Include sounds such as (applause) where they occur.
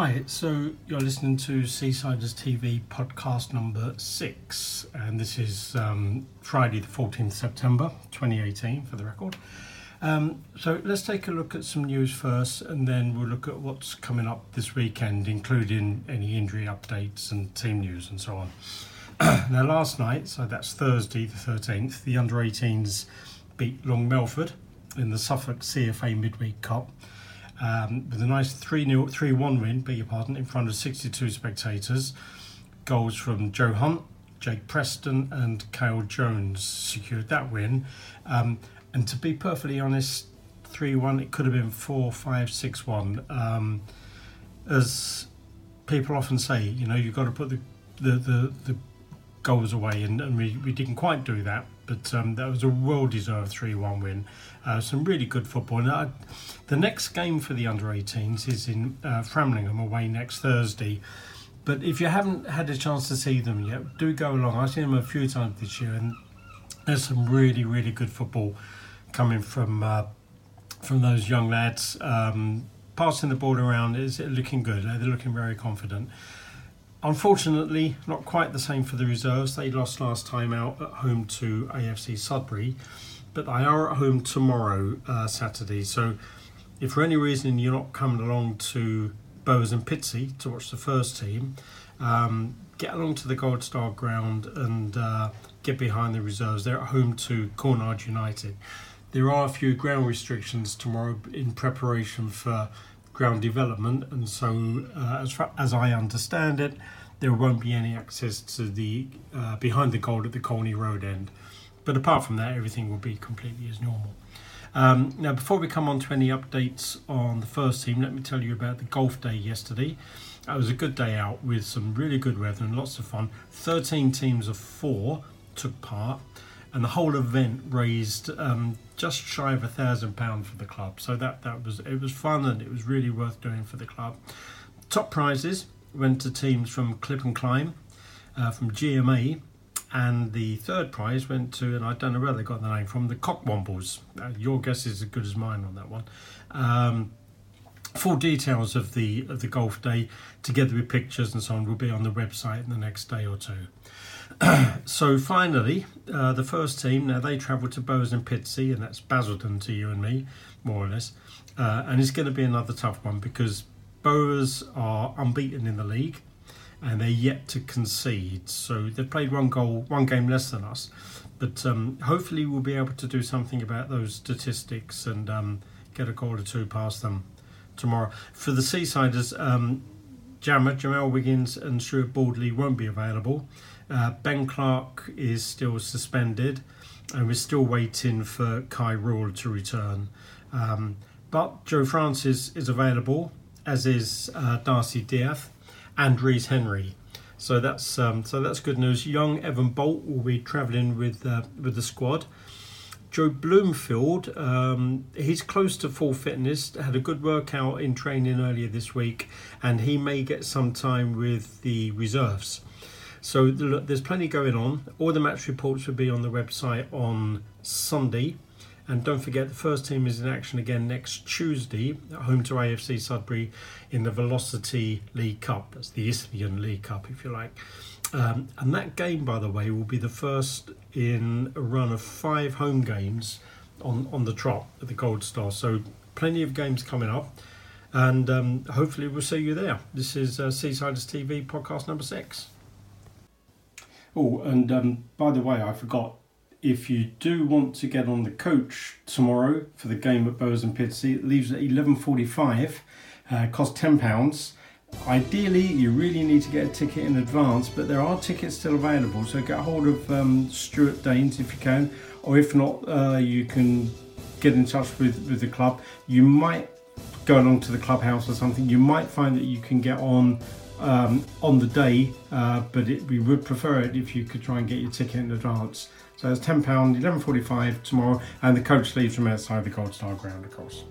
Hi, so you're listening to Seasiders TV podcast number six, and this is um, Friday, the 14th September 2018, for the record. Um, so let's take a look at some news first, and then we'll look at what's coming up this weekend, including any injury updates and team news and so on. (clears throat) now, last night, so that's Thursday, the 13th, the under 18s beat Long Melford in the Suffolk CFA Midweek Cup um, with a nice 3 0 3 1 win, beg your pardon, in front of 62 spectators. Goals from Joe Hunt, Jake Preston, and Kyle Jones secured that win. Um, and to be perfectly honest, 3 1, it could have been 4 5 6 1. Um, as people often say, you know, you've got to put the, the, the, the goals away, and, and we, we didn't quite do that but um, that was a well deserved 3 1 win. Uh, some really good football. The next game for the under 18s is in uh, Framlingham away next Thursday. But if you haven't had a chance to see them yet, do go along. I've seen them a few times this year, and there's some really, really good football coming from uh, from those young lads. Um, passing the ball around is looking good. They're looking very confident. Unfortunately, not quite the same for the reserves. They lost last time out at home to AFC Sudbury, but they are at home tomorrow, uh, Saturday. So, if for any reason you're not coming along to Bowers and Pitsea to watch the first team, um, get along to the Gold Star ground and uh, get behind the reserves. They're at home to Cornard United. There are a few ground restrictions tomorrow in preparation for ground development, and so uh, as far as I understand it, there won't be any access to the uh, behind the gold at the Colney Road end. But apart from that, everything will be completely as normal. Um, now, before we come on to any updates on the first team, let me tell you about the golf day yesterday. It was a good day out with some really good weather and lots of fun. 13 teams of four took part and the whole event raised um, just shy of a thousand pounds for the club. So that that was it was fun and it was really worth doing for the club. Top prizes went to teams from Clip and Climb, uh, from GMA, and the third prize went to and I don't know where they got the name from the Cockwombles. Uh, your guess is as good as mine on that one. Um, full details of the of the golf day, together with pictures and so on, will be on the website in the next day or two. (clears throat) so finally, uh, the first team now they travel to Bowers and Pitsea, and that's Basildon to you and me, more or less. Uh, and it's going to be another tough one because Bowers are unbeaten in the league, and they're yet to concede. So they've played one goal, one game less than us. But um, hopefully we'll be able to do something about those statistics and um, get a goal or two past them tomorrow. For the Seasiders, um, Jammer, Jamel Wiggins, and Stuart Baldley won't be available. Uh, ben Clark is still suspended, and we're still waiting for Kai Rule to return. Um, but Joe Francis is available, as is uh, Darcy Diaz and Reese Henry. So that's um, so that's good news. Young Evan Bolt will be travelling with uh, with the squad. Joe Bloomfield, um, he's close to full fitness. Had a good workout in training earlier this week, and he may get some time with the reserves. So there's plenty going on. All the match reports will be on the website on Sunday. And don't forget, the first team is in action again next Tuesday, at home to AFC Sudbury in the Velocity League Cup. That's the Isthmian League Cup, if you like. Um, and that game, by the way, will be the first in a run of five home games on, on the trot at the Gold Star. So, plenty of games coming up. And um, hopefully, we'll see you there. This is uh, Seasiders TV podcast number six. Oh, and um, by the way, I forgot. If you do want to get on the coach tomorrow for the game at Bowers and Pitsea, it leaves at eleven forty-five. Uh, costs ten pounds. Ideally, you really need to get a ticket in advance, but there are tickets still available. So get hold of um, Stuart Danes if you can, or if not, uh, you can get in touch with, with the club. You might go along to the clubhouse or something. You might find that you can get on um, on the day, uh, but it, we would prefer it if you could try and get your ticket in advance. So it's £10, 11.45 tomorrow, and the coach leaves from outside the Gold Star ground, of course.